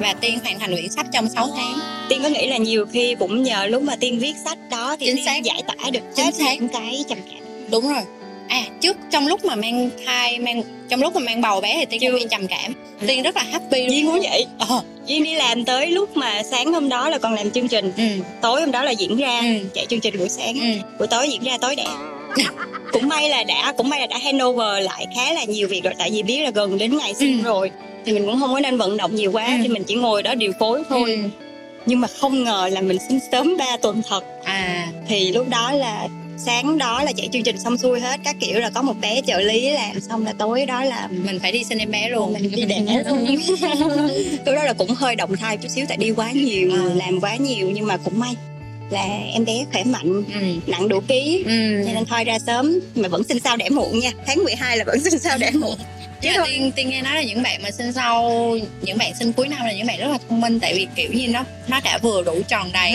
và tiên hoàn thành quyển sách trong 6 tháng tiên có nghĩ là nhiều khi cũng nhờ lúc mà tiên viết sách đó thì Chính tiên xác. giải tỏa được Chính hết xác. những cái trầm cảm đúng rồi à trước trong lúc mà mang thai mang trong lúc mà mang bầu bé thì tiên Chưa. không bị trầm cảm. Tiên rất là happy luôn cũng vậy. Ờ. Duyên đi làm tới lúc mà sáng hôm đó là còn làm chương trình. Ừ. Tối hôm đó là diễn ra Ừ. Chạy chương trình buổi sáng. Ừ. Buổi tối diễn ra tối đẻ. Cũng may là đã Cũng may là đã handover lại khá là nhiều việc rồi Tại vì biết là gần đến ngày sinh Ừ. rồi Thì mình cũng không có nên vận động nhiều quá Ừ. Thì mình chỉ ngồi đó điều phối thôi. Ừ. Nhưng mà không ngờ là mình sinh sớm 3 tuần thật. À. Thì lúc đó là sáng đó là chạy chương trình xong xuôi hết các kiểu là có một bé trợ lý làm xong là tối đó là mình phải đi sinh em bé luôn mình đi đẻ luôn. Lúc đó là cũng hơi động thai chút xíu tại đi quá nhiều À. làm quá nhiều nhưng mà cũng may là em bé khỏe mạnh ừ. nặng đủ ký ừ. cho nên thôi ra sớm. Mà vẫn sinh sau đẻ muộn nha tháng 12 là vẫn sinh sau đẻ muộn. Chứ thôi tiên tiên nghe nói là những bạn mà sinh sau những bạn sinh cuối năm là những bạn rất là thông minh tại vì kiểu như nó nó đã vừa đủ tròn đầy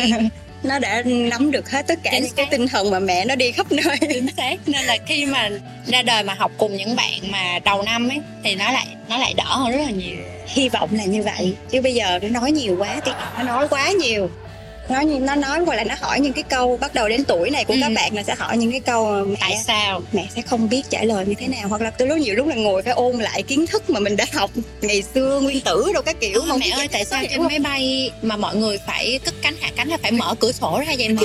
nó đã nắm được hết tất cả Chính những cái tinh thần mà mẹ nó đi khắp nơi. Chính xác. Nên là khi mà ra đời mà học cùng những bạn mà đầu năm ấy thì nó lại nó lại đỡ hơn rất là nhiều. Hy vọng là như vậy. Chứ bây giờ nó nói nhiều quá thì nó nói quá nhiều nó nó nói hoặc là nó hỏi những cái câu bắt đầu đến tuổi này của Ừ. các bạn là sẽ hỏi những cái câu mẹ tại sao? mẹ sẽ không biết trả lời như thế nào. Hoặc là từ lúc nhiều lúc là ngồi phải ôn lại kiến thức mà mình đã học ngày xưa nguyên tử đâu các kiểu mà mẹ ơi tại sao trên máy bay mà mọi người phải cất cánh hạ cánh là phải mở cửa sổ ra vậy mà?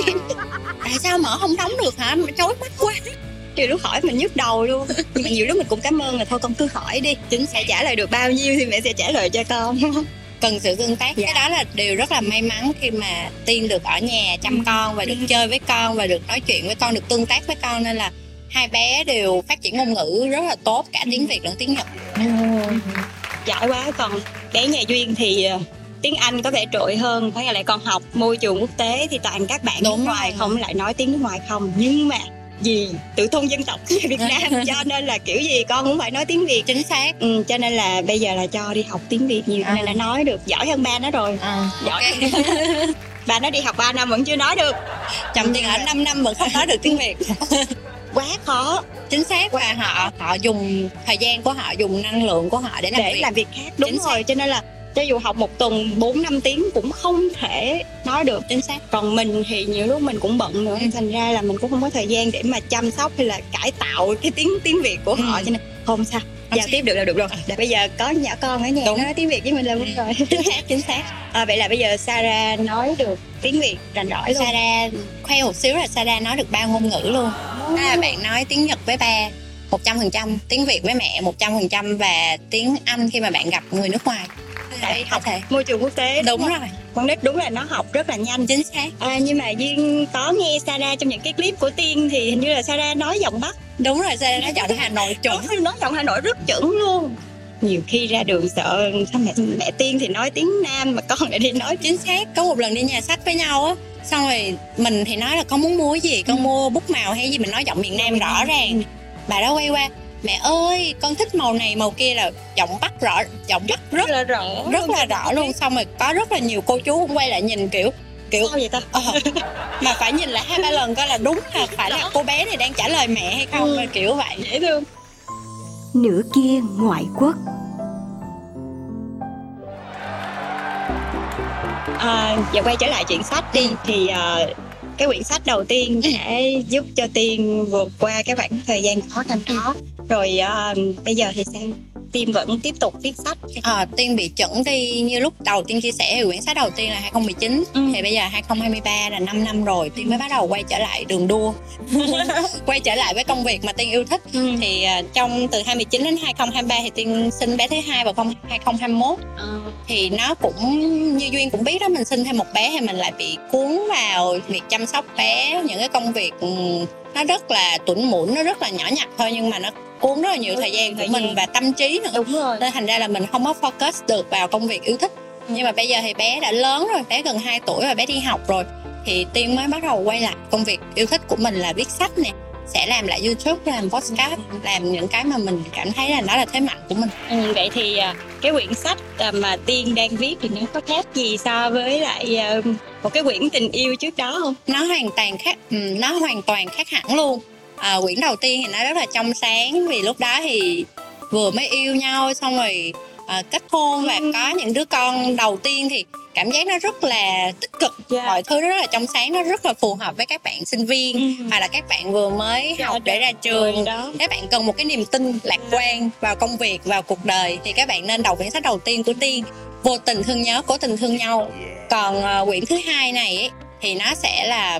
Tại sao mở không đóng được hả? Chối mắt quá. Nhiều lúc hỏi mình nhức đầu luôn. Nhưng mà nhiều lúc mình cũng cảm ơn là thôi con cứ hỏi đi chính sẽ trả lời được bao nhiêu thì mẹ sẽ trả lời cho con cần sự tương tác Dạ. cái đó là điều rất là may mắn khi mà tiên được ở nhà chăm Ừ. con và được Ừ. chơi với con và được nói chuyện với con được tương tác với con nên là hai bé đều phát triển ngôn ngữ rất là tốt cả tiếng việt lẫn tiếng nhật giỏi quá còn bé nhà duyên thì ờ, tiếng Anh có vẻ trội hơn thế lại còn học môi trường quốc tế thì toàn các bạn Đúng nước ngoài rồi. không lại nói tiếng nước ngoài không nhưng mà vì tự tôn dân tộc Việt Nam. Cho nên là kiểu gì con cũng phải nói tiếng Việt. Chính xác. Ừ, cho nên là bây giờ là cho đi học tiếng Việt nhiều À. nên là nói được giỏi hơn ba nó rồi. Giỏi ba nó đi học 3 năm vẫn chưa nói được. Chồng tiên ở 5 năm vẫn không nói được tiếng việt. Quá khó. Chính xác và họ họ dùng thời gian của họ dùng năng lượng của họ để làm để việc. làm việc khác. Đúng Chính xác. rồi cho nên là cho dù học một tuần 4 năm tiếng cũng không thể nói được chính xác. Còn mình thì nhiều lúc mình cũng bận nữa Ừ. thành ra là mình cũng không có thời gian để mà chăm sóc hay là cải tạo cái tiếng tiếng việt của họ Ừ. cho nên không sao. Giao tiếp được là được rồi. Là bây giờ có nhỏ con ở nhà Đúng. nó nói tiếng việt với mình là vui rồi. Chính xác chính xác. À, vậy là bây giờ Sarah nói được tiếng việt rành rõi luôn. Sarah khoe một xíu là Sarah nói được ba ngôn ngữ luôn. À, bạn nói tiếng Nhật với ba một trăm phần trăm tiếng Việt với mẹ một trăm phần trăm và tiếng Anh khi mà bạn gặp người nước ngoài Tại có thể môi trường quốc tế. Đúng rồi. Con nít đúng là nó học rất là nhanh. Chính xác. À, nhưng mà duyên có nghe Sarah trong những cái clip của tiên thì hình như là Sarah nói giọng bắc. Đúng rồi Sarah nói giọng Hà Nội chuẩn. Nói giọng Hà Nội rất chuẩn luôn. Nhiều khi ra đường sợ sao mẹ mẹ tiên thì nói tiếng Nam mà con lại đi nói chính xác có một lần đi nhà sách với nhau á xong rồi mình thì nói là con muốn mua cái gì? Con mua bút màu hay gì? Mình nói giọng miền Nam rõ ràng. Bà đó quay qua mẹ ơi con thích màu này màu kia là giọng bắc rõ giọng bắc rất là rõ. rất là rõ luôn. Xong rồi có rất là nhiều cô chú cũng quay lại nhìn kiểu kiểu sao vậy ta? ờ, mà phải nhìn lại hai ba lần coi là đúng là phải là cô bé này đang trả lời mẹ hay không Ừ. kiểu vậy. Dễ thương. Nửa kia ngoại quốc. À, giờ quay trở lại chuyện sách đi. Thì à, cái quyển sách đầu tiên sẽ giúp cho tiên vượt qua cái khoảng thời gian khó khăn đó. Rồi uh, bây giờ thì sao tiên vẫn tiếp tục viết sách? Ờ, Tiên bị chuẩn đi như lúc đầu Tiên chia sẻ thì quyển sách đầu tiên là 2019 Ừ. thì bây giờ 2023 là 5 năm rồi. Tiên mới bắt đầu quay trở lại đường đua. Quay trở lại với công việc mà Tiên yêu thích. Ừ. thì à, trong từ 2019 đến 2023 thì Tiên sinh bé thứ hai vào năm 2021 thì nó cũng như duyên cũng biết đó mình sinh thêm một bé thì mình lại bị cuốn vào việc chăm sóc bé. Những cái công việc ừ, nó rất là tuẩn mũn nó rất là nhỏ nhặt thôi nhưng mà nó cuốn rất là nhiều thời gian của mình và tâm trí nữa. Đúng rồi. Nên thành ra là mình không có focus được vào công việc yêu thích. Nhưng mà bây giờ thì bé đã lớn rồi bé gần 2 tuổi và bé đi học rồi. Thì tiên mới bắt đầu quay lại công việc yêu thích của mình là viết sách nè sẽ làm lại youtube làm podcast làm những cái mà mình cảm thấy là nó là thế mạnh của mình. Ừ, vậy thì à, cái quyển sách à, mà tiên đang viết thì nó có khác gì so với lại à, một cái quyển tình yêu trước đó không? Nó hoàn toàn khác ừ, nó hoàn toàn khác hẳn luôn à, quyển đầu tiên thì nó rất là trong sáng vì lúc đó thì vừa mới yêu nhau xong rồi à, kết hôn và Ừ. có những đứa con đầu tiên thì cảm giác nó rất là tích cực Dạ. mọi thứ nó rất là trong sáng nó rất là phù hợp với các bạn sinh viên Ừ. hoặc là các bạn vừa mới Dạ, học để ra Rồi trường đó các bạn cần một cái niềm tin lạc quan vào công việc vào cuộc đời thì các bạn nên đọc quyển sách đầu tiên của tiên vô tình thương nhớ cố tình thương nhau còn ờ, quyển thứ hai này ấy, thì nó sẽ là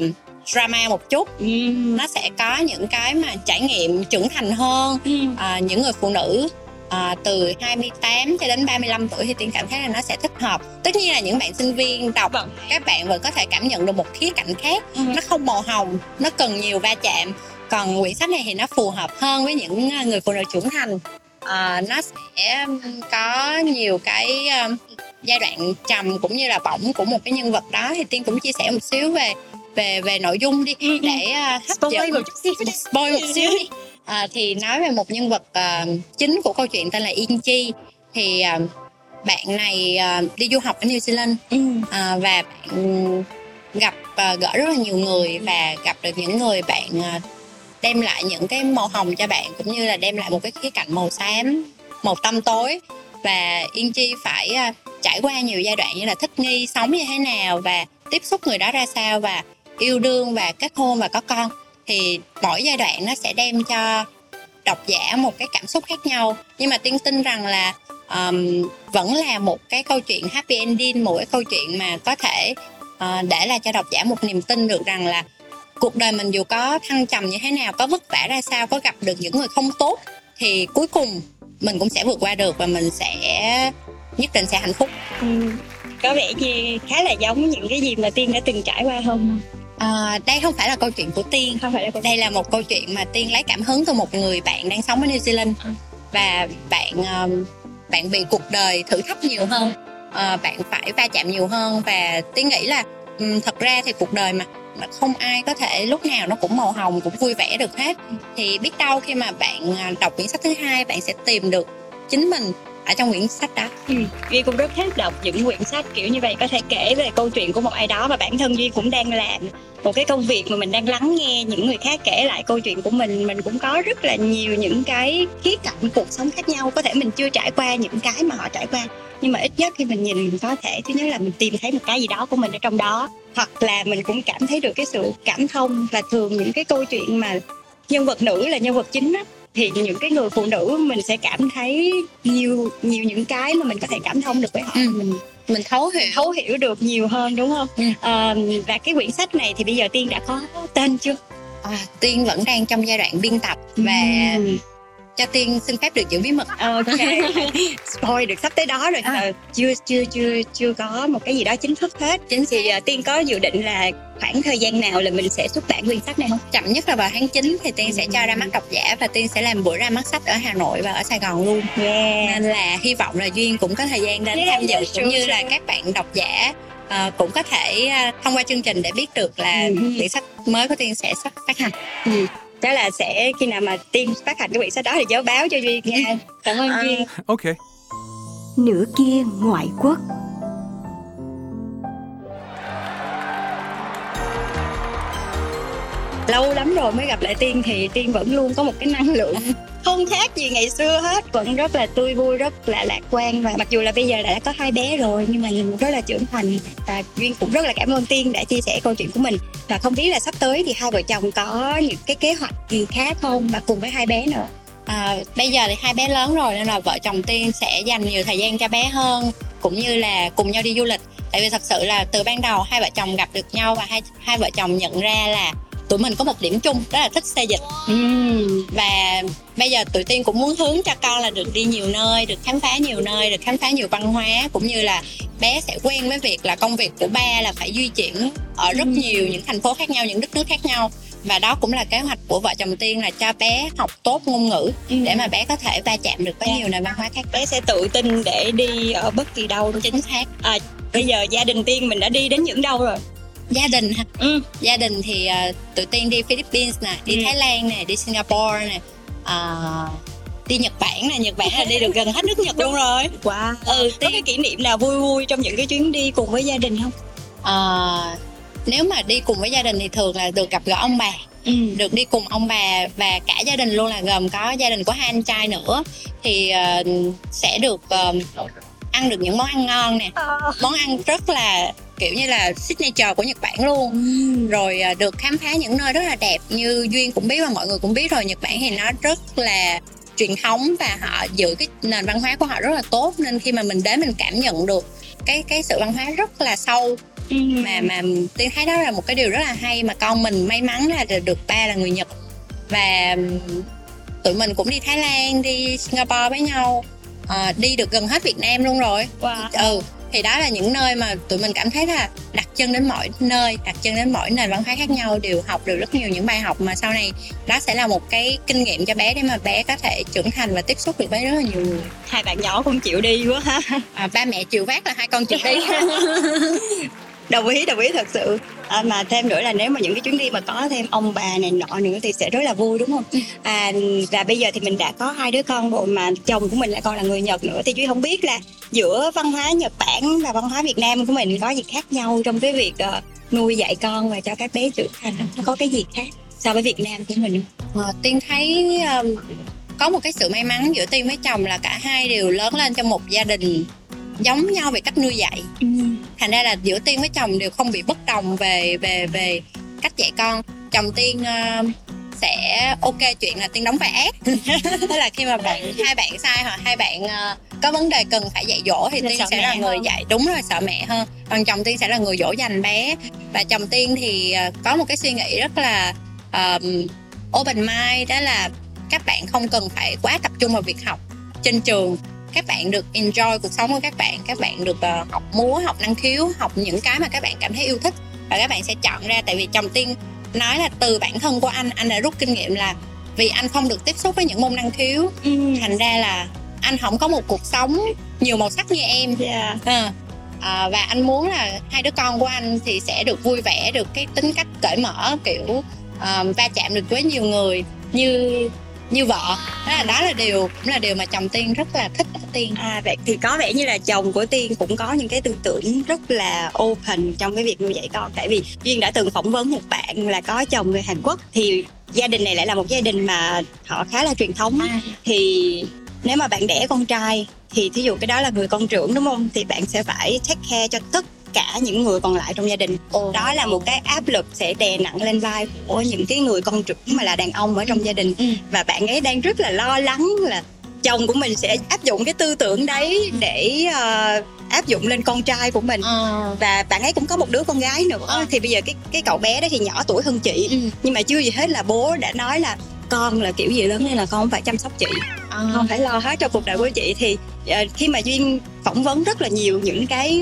drama một chút ừ. nó sẽ có những cái mà trải nghiệm trưởng thành hơn Ừ. à, những người phụ nữ à, từ 28 cho đến 35 tuổi thì tiên cảm thấy là nó sẽ thích hợp tất nhiên là những bạn sinh viên đọc Vâng. các bạn vẫn có thể cảm nhận được một khía cạnh khác Ừ. nó không màu hồng nó cần nhiều va chạm còn quyển sách này thì nó phù hợp hơn với những à, người phụ nữ trưởng thành à, nó sẽ có nhiều cái um, giai đoạn trầm cũng như là bỏng của một cái nhân vật đó thì tiên cũng chia sẻ một xíu về về về nội dung đi Ừ, ừ. để uh, hấp Spoil dẫn một xíu đi. spoil một xíu đi à, thì nói về một nhân vật à, chính của câu chuyện tên là Yên Chi thì à, bạn này à, đi du học ở New Zealand Ừ. à, và bạn gặp à, gỡ rất là nhiều người và gặp được những người bạn à, đem lại những cái màu hồng cho bạn cũng như là đem lại một cái khía cạnh màu xám màu tăm tối và Yên Chi phải à, trải qua nhiều giai đoạn như là thích nghi sống như thế nào và tiếp xúc người đó ra sao và yêu đương và kết hôn và có con thì mỗi giai đoạn nó sẽ đem cho độc giả một cái cảm xúc khác nhau nhưng mà tiên tin rằng là um, vẫn là một cái câu chuyện happy ending một cái câu chuyện mà có thể uh, để lại cho độc giả một niềm tin được rằng là cuộc đời mình dù có thăng trầm như thế nào có vất vả ra sao có gặp được những người không tốt thì cuối cùng mình cũng sẽ vượt qua được và mình sẽ nhất định sẽ hạnh phúc Ừ. có vẻ như khá là giống những cái gì mà tiên đã từng trải qua không à, đây không phải là câu chuyện của tiên. Không phải là câu đây là một câu chuyện mà tiên lấy cảm hứng từ một người bạn đang sống ở New Zealand. Ừ. và bạn um, bạn bị cuộc đời thử thách nhiều hơn. Ờ, bạn phải va chạm nhiều hơn. Và tiên nghĩ là thật ra thì cuộc đời mà không ai có thể lúc nào nó cũng màu hồng cũng vui vẻ được hết. Thì biết đâu khi mà bạn à, đọc quyển sách thứ hai bạn sẽ tìm được chính mình ở trong quyển sách đó. Ừ. Duy cũng rất thích đọc những quyển sách kiểu như vậy. Có thể kể về câu chuyện của một ai đó và bản thân Duy cũng đang làm. Một cái công việc mà mình đang lắng nghe những người khác kể lại câu chuyện của mình. Mình cũng có rất là nhiều những cái khía cạnh cuộc sống khác nhau. Có thể mình chưa trải qua những cái mà họ trải qua, nhưng mà ít nhất khi mình nhìn, mình có thể thứ nhất là mình tìm thấy một cái gì đó của mình ở trong đó. Hoặc là mình cũng cảm thấy được cái sự cảm thông và thường những cái câu chuyện mà nhân vật nữ là nhân vật chính á thì những cái người phụ nữ mình sẽ cảm thấy nhiều nhiều những cái mà mình có thể cảm thông được với họ Ừ. mình mình thấu hiểu thấu hiểu được nhiều hơn đúng không Ừ. Ờ, và cái quyển sách này thì bây giờ tiên đã có tên chưa à, tiên vẫn đang trong giai đoạn biên tập và Ừ. cho tiên xin phép được giữ bí mật. Ok. Spoil được sắp tới đó rồi. À. Ờ, chưa chưa chưa chưa có một cái gì đó chính thức hết. Chính thì ờ, tiên có dự định là khoảng thời gian nào là mình sẽ xuất bản quyển sách này không? Chậm nhất là vào tháng 9 thì tiên sẽ cho ra mắt độc giả và tiên sẽ làm buổi ra mắt sách ở Hà Nội và ở Sài Gòn luôn. Yeah. Nên là hy vọng là duyên cũng có thời gian đến Yeah, tham dự yeah, cũng sure, như sure. là các bạn độc giả ờ, cũng có thể ờ, thông qua chương trình để biết được là Ừ. quyển sách mới của tiên sẽ sắp phát hành. Ừ đó là sẽ khi nào mà tiên phát hành cái quyển sách đó thì giáo báo cho duy nha cảm ơn duy. À, ok. Nửa kia ngoại quốc. Lâu lắm rồi mới gặp lại tiên thì tiên vẫn luôn có một cái năng lượng không khác gì ngày xưa hết. Vẫn rất là tươi vui rất là lạc quan và mặc dù là bây giờ đã có hai bé rồi nhưng mà nhìn rất là trưởng thành và duyên cũng rất là cảm ơn tiên đã chia sẻ câu chuyện của mình và không biết là sắp tới thì hai vợ chồng có những cái kế hoạch gì khác không và cùng với hai bé nữa À, bây giờ thì hai bé lớn rồi nên là vợ chồng Tiên sẽ dành nhiều thời gian cho bé hơn cũng như là cùng nhau đi du lịch. Tại vì thật sự là từ ban đầu hai vợ chồng gặp được nhau và hai hai vợ chồng nhận ra là tụi mình có một điểm chung đó là thích xe dịch. Và bây giờ tụi tiên cũng muốn hướng cho con là được đi nhiều nơi được khám phá nhiều nơi được khám phá nhiều văn hóa cũng như là bé sẽ quen với việc là công việc của ba là phải di chuyển ở rất nhiều những thành phố khác nhau những đất nước khác nhau. Và đó cũng là kế hoạch của vợ chồng tiên là cho bé học tốt ngôn ngữ để mà bé có thể va chạm được với nhiều nền văn hóa khác. Bé sẽ tự tin để đi ở bất kỳ đâu. Chính xác. À, bây giờ gia đình tiên mình đã đi đến những đâu rồi gia đình ha ừ. gia đình thì uh, tụi tiên đi Philippines nè đi Ừ. Thái Lan nè đi Singapore nè uh, đi Nhật Bản nè. Nhật Bản là đi được gần hết nước Nhật luôn rồi. Wow. Ừ có cái kỷ niệm nào vui vui trong những cái chuyến đi cùng với gia đình không? Ờ, nếu mà đi cùng với gia đình thì thường là được gặp gỡ ông bà. Ừ. được đi cùng ông bà và cả gia đình luôn là gồm có gia đình của hai anh trai nữa. Thì ờ, sẽ được ờ, ăn được những món ăn ngon nè. Món ăn rất là kiểu như là signature của Nhật Bản luôn. Rồi à, được khám phá những nơi rất là đẹp như duyên cũng biết và mọi người cũng biết rồi. Nhật Bản thì nó rất là truyền thống và họ giữ cái nền văn hóa của họ rất là tốt. Nên khi mà mình đến mình cảm nhận được cái cái sự văn hóa rất là sâu. Mà mà tiên thấy đó là một cái điều rất là hay mà con mình may mắn là được ba là người Nhật. Và tụi mình cũng đi Thái Lan đi Singapore với nhau. Ờ, đi được gần hết Việt Nam luôn rồi. Wow. ừ thì đó là những nơi mà tụi mình cảm thấy là đặt chân đến mọi nơi đặt chân đến mỗi nền văn hóa khác nhau đều học được rất nhiều những bài học mà sau này đó sẽ là một cái kinh nghiệm cho bé để mà bé có thể trưởng thành và tiếp xúc được với rất là nhiều người. Hai bạn nhỏ cũng chịu đi quá ha. À, ba mẹ chịu vác là hai con chịu đi đồng ý đồng ý thật sự. À, mà thêm nữa là nếu mà những cái chuyến đi mà có thêm ông bà này nọ nữa thì sẽ rất là vui đúng không? À và bây giờ thì mình đã có hai đứa con rồi mà chồng của mình lại còn là người nhật nữa. Thì duy không biết là giữa văn hóa nhật bản và văn hóa việt nam của mình có gì khác nhau trong cái việc uh, nuôi dạy con và cho các bé trưởng thành? Nó có cái gì khác so với việt nam của mình à, tiên thấy um, có một cái sự may mắn giữa tiên với chồng là cả hai đều lớn lên trong một gia đình giống nhau về cách nuôi dạy. Thành ra là giữa tiên với chồng đều không bị bất đồng về về về cách dạy con. Chồng tiên ờ, sẽ ok chuyện là tiên đóng vai ác. Tức là khi mà bạn hai bạn sai hoặc hai bạn ờ, có vấn đề cần phải dạy dỗ thì Là tiên sẽ là người hơn. dạy. Đúng rồi sợ mẹ hơn. Còn chồng tiên sẽ là người dỗ dành bé. Và chồng tiên thì ờ, có một cái suy nghĩ rất là um, open mind đó là các bạn không cần phải quá tập trung vào việc học trên trường các bạn được enjoy cuộc sống của các bạn các bạn được ờ, học múa học năng khiếu học những cái mà các bạn cảm thấy yêu thích. Và các bạn sẽ chọn ra tại vì chồng tiên nói là từ bản thân của anh anh đã rút kinh nghiệm là vì anh không được tiếp xúc với những môn năng khiếu. Thành ra là anh không có một cuộc sống nhiều màu sắc như em. Yeah. à, à, và anh muốn là hai đứa con của anh thì sẽ được vui vẻ được cái tính cách cởi mở kiểu à, va chạm được với nhiều người như như vợ. Đó là đó là điều cũng là điều mà chồng tiên rất là thích ở tiên. À vậy thì có vẻ như là chồng của Tiên cũng có những cái tư tưởng rất là open trong cái việc nuôi dạy con. Tại vì Duyên đã từng phỏng vấn một bạn là có chồng người Hàn Quốc thì gia đình này lại là một gia đình mà họ khá là truyền thống. Thì nếu mà bạn đẻ con trai thì thí dụ cái đó là người con trưởng đúng không? Thì bạn sẽ phải take care cho tất cả những người còn lại trong gia đình. Đó là một cái áp lực sẽ đè nặng lên vai của những cái người con trưởng mà là đàn ông ở trong gia đình. Ừ. và bạn ấy đang rất là lo lắng là chồng của mình sẽ áp dụng cái tư tưởng đấy để ờ, áp dụng lên con trai của mình. Ờ, và bạn ấy cũng có một đứa con gái nữa. Ờ. thì bây giờ cái cái cậu bé đó thì nhỏ tuổi hơn chị. Ừ, nhưng mà chưa gì hết là bố đã nói là con là kiểu gì lớn lên là con phải chăm sóc chị. Ờ. con phải lo hết cho cuộc đời của chị. Thì ờ, khi mà duyên phỏng vấn rất là nhiều những cái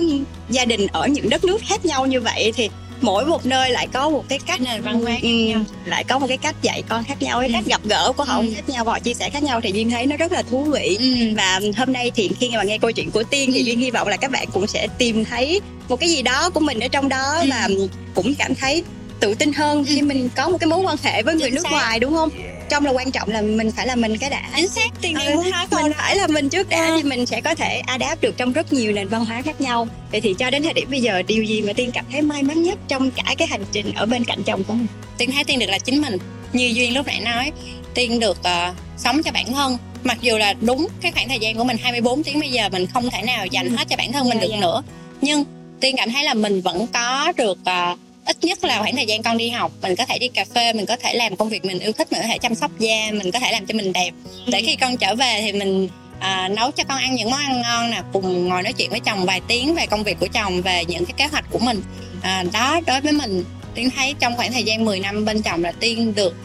gia đình ở những đất nước khác nhau như vậy thì mỗi một nơi lại có một cái cách nền văn hóa ừ, nhau. lại có một cái cách dạy con khác nhau cái Ừ. cách gặp gỡ của họ Ừ. khác nhau và họ chia sẻ khác nhau thì duyên thấy nó rất là thú vị Ừ. và hôm nay thì khi mà nghe câu chuyện của tiên thì Ừ. duyên hy vọng là các bạn cũng sẽ tìm thấy một cái gì đó của mình ở trong đó Ừ. và cũng cảm thấy tự tin hơn khi mình có một cái mối quan hệ với người Chính nước xác. ngoài đúng không trong là quan trọng là mình phải là mình cái đã. Chính xác. Tiên Ừ, muốn nói mình phải là mình trước đã thì mình sẽ có thể adapt được trong rất nhiều nền văn hóa khác nhau. Vậy thì cho đến thời điểm bây giờ điều gì mà tiên cảm thấy may mắn nhất trong cả cái hành trình ở bên cạnh chồng của mình? Tiên thấy tiên được là chính mình. Như duyên lúc nãy nói tiên được ờ, sống cho bản thân. Mặc dù là đúng cái khoảng thời gian của mình 24 tiếng bây giờ mình không thể nào dành Ừ. hết cho bản thân mình Dạ, được dạ. nữa. Nhưng tiên cảm thấy là mình vẫn có được ờ, ít nhất là khoảng thời gian con đi học mình có thể đi cà phê mình có thể làm công việc mình yêu thích mình có thể chăm sóc da mình có thể làm cho mình đẹp. Để khi con trở về thì mình à, nấu cho con ăn những món ăn ngon nè cùng ngồi nói chuyện với chồng vài tiếng về công việc của chồng về những cái kế hoạch của mình. À, đó đối với mình tiên thấy trong khoảng thời gian 10 năm bên chồng là tiên được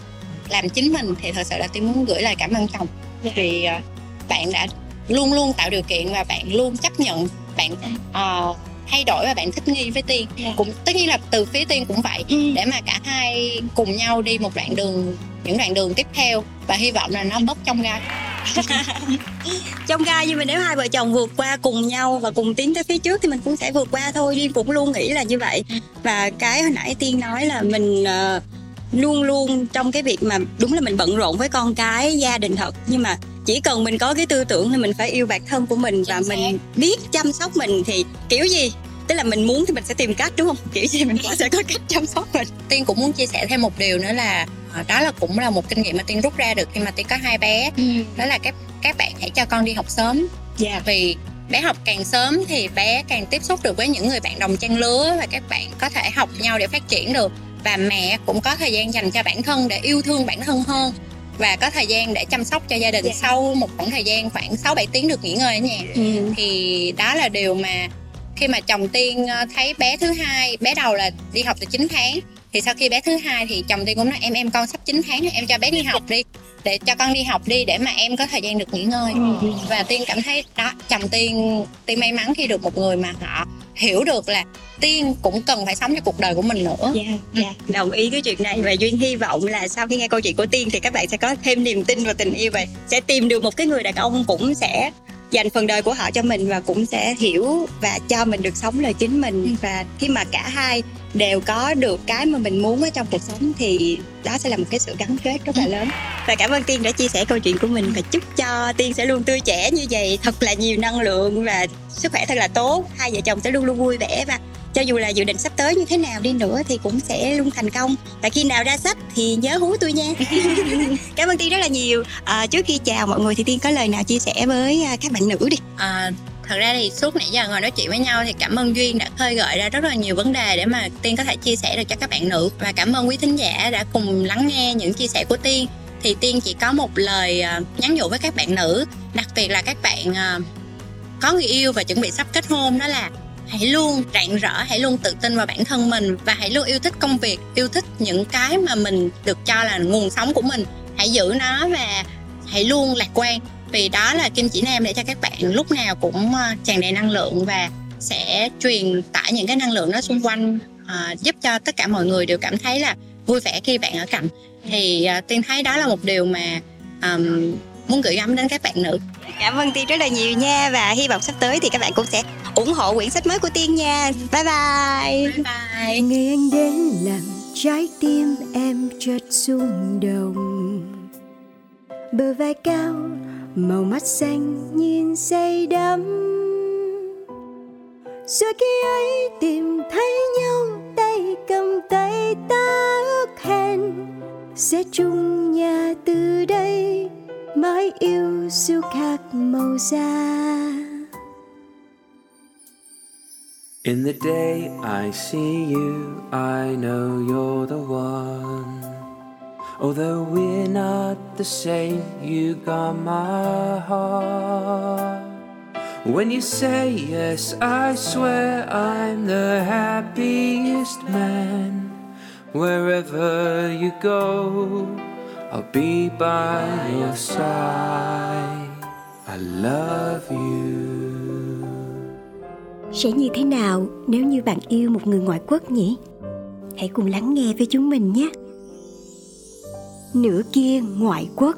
làm chính mình thì thật sự là tiên muốn gửi lời cảm ơn chồng. Vì à, bạn đã luôn luôn tạo điều kiện và bạn luôn chấp nhận bạn à, thay đổi và bạn thích nghi với tiên. Cũng tất nhiên là từ phía tiên cũng vậy. Để mà cả hai cùng nhau đi một đoạn đường những đoạn đường tiếp theo và hy vọng là nó bớt trong gai. Trong gai nhưng mà nếu hai vợ chồng vượt qua cùng nhau và cùng tiến tới phía trước thì mình cũng sẽ vượt qua thôi. Duyên cũng luôn nghĩ là như vậy. Và cái hồi nãy tiên nói là mình ờ, luôn luôn trong cái việc mà đúng là mình bận rộn với con cái gia đình thật. Nhưng mà chỉ cần mình có cái tư tưởng là mình phải yêu bản thân của mình và mình biết chăm sóc mình thì kiểu gì? Tức là mình muốn thì mình sẽ tìm cách đúng không? Kiểu gì mình cũng sẽ có cách chăm sóc mình. Tiên cũng muốn chia sẻ thêm một điều nữa là à, đó là cũng là một kinh nghiệm mà tiên rút ra được khi mà tiên có hai bé. Đó là các các bạn hãy cho con đi học sớm. Dạ. Vì bé học càng sớm thì bé càng tiếp xúc được với những người bạn đồng trang lứa và các bạn có thể học nhau để phát triển được và mẹ cũng có thời gian dành cho bản thân để yêu thương bản thân hơn và có thời gian để chăm sóc cho gia đình Dạ. sau một khoảng thời gian khoảng 6 7 tiếng được nghỉ ngơi ở nhà ừ. thì đó là điều mà khi mà chồng tiên ờ, thấy bé thứ hai bé đầu là đi học từ 9 tháng thì sau khi bé thứ hai thì chồng tiên cũng nói em em con sắp 9 tháng em cho bé đi học đi để cho con đi học đi để mà em có thời gian được nghỉ ngơi. Và tiên cảm thấy đó chồng tiên tiên may mắn khi được một người mà họ hiểu được là tiên cũng cần phải sống cho cuộc đời của mình nữa. Dạ, dạ, đồng ý cái chuyện này. Và duyên hy vọng là sau khi nghe câu chuyện của tiên thì các bạn sẽ có thêm niềm tin vào tình yêu và sẽ tìm được một cái người đàn ông cũng sẽ dành phần đời của họ cho mình và cũng sẽ hiểu và cho mình được sống lời chính mình. Và khi mà cả hai đều có được cái mà mình muốn ở trong cuộc sống thì đó sẽ là một cái sự gắn kết rất là lớn. Và cảm ơn tiên đã chia sẻ câu chuyện của mình và chúc cho tiên sẽ luôn tươi trẻ như vậy thật là nhiều năng lượng và sức khỏe thật là tốt. Hai vợ chồng sẽ luôn luôn vui vẻ và cho dù là dự định sắp tới như thế nào đi nữa thì cũng sẽ luôn thành công. Và khi nào ra sách thì nhớ hú tôi nha. Cảm ơn tiên rất là nhiều. À, trước khi chào mọi người thì tiên có lời nào chia sẻ với à, các bạn nữ đi? À, thật ra thì suốt nãy giờ ngồi nói chuyện với nhau thì cảm ơn duyên đã khơi gợi ra rất là nhiều vấn đề để mà tiên có thể chia sẻ được cho các bạn nữ. Và cảm ơn quý thính giả đã cùng lắng nghe những chia sẻ của tiên. Thì tiên chỉ có một lời à, nhắn nhủ với các bạn nữ. Đặc biệt là các bạn à, có người yêu và chuẩn bị sắp kết hôn, đó là hãy luôn rạng rỡ, hãy luôn tự tin vào bản thân mình và hãy luôn yêu thích công việc, yêu thích những cái mà mình được cho là nguồn sống của mình. Hãy giữ nó và hãy luôn lạc quan vì đó là kim chỉ nam để cho các bạn lúc nào cũng ờ, tràn đầy năng lượng và sẽ truyền tải những cái năng lượng đó xung quanh ờ, giúp cho tất cả mọi người đều cảm thấy là vui vẻ khi bạn ở cạnh. Thì ờ, tiên thấy đó là một điều mà ờm, muốn gửi gắm đến các bạn nữ. Cảm ơn tiên rất là nhiều nha và hy vọng sắp tới thì các bạn cũng sẽ ủng hộ quyển sách mới của tiên nha. Bye bye. Bye bye. Ngày anh đến làm trái tim em chợt rung động. Bờ vai cao màu mắt xanh nhìn say đắm. Rồi khi ấy tìm thấy nhau tay cầm tay ta ước hẹn. Sẽ chung nhà từ đây mãi yêu dù khác màu da. In the day I see you, I know you're the one. Although we're not the same, you got my heart. When you say yes, I swear I'm the happiest man. Wherever you go, I'll be by your side. I love you. sẽ như thế nào nếu như bạn yêu một người ngoại quốc nhỉ hãy cùng lắng nghe với chúng mình nhé nửa kia ngoại quốc.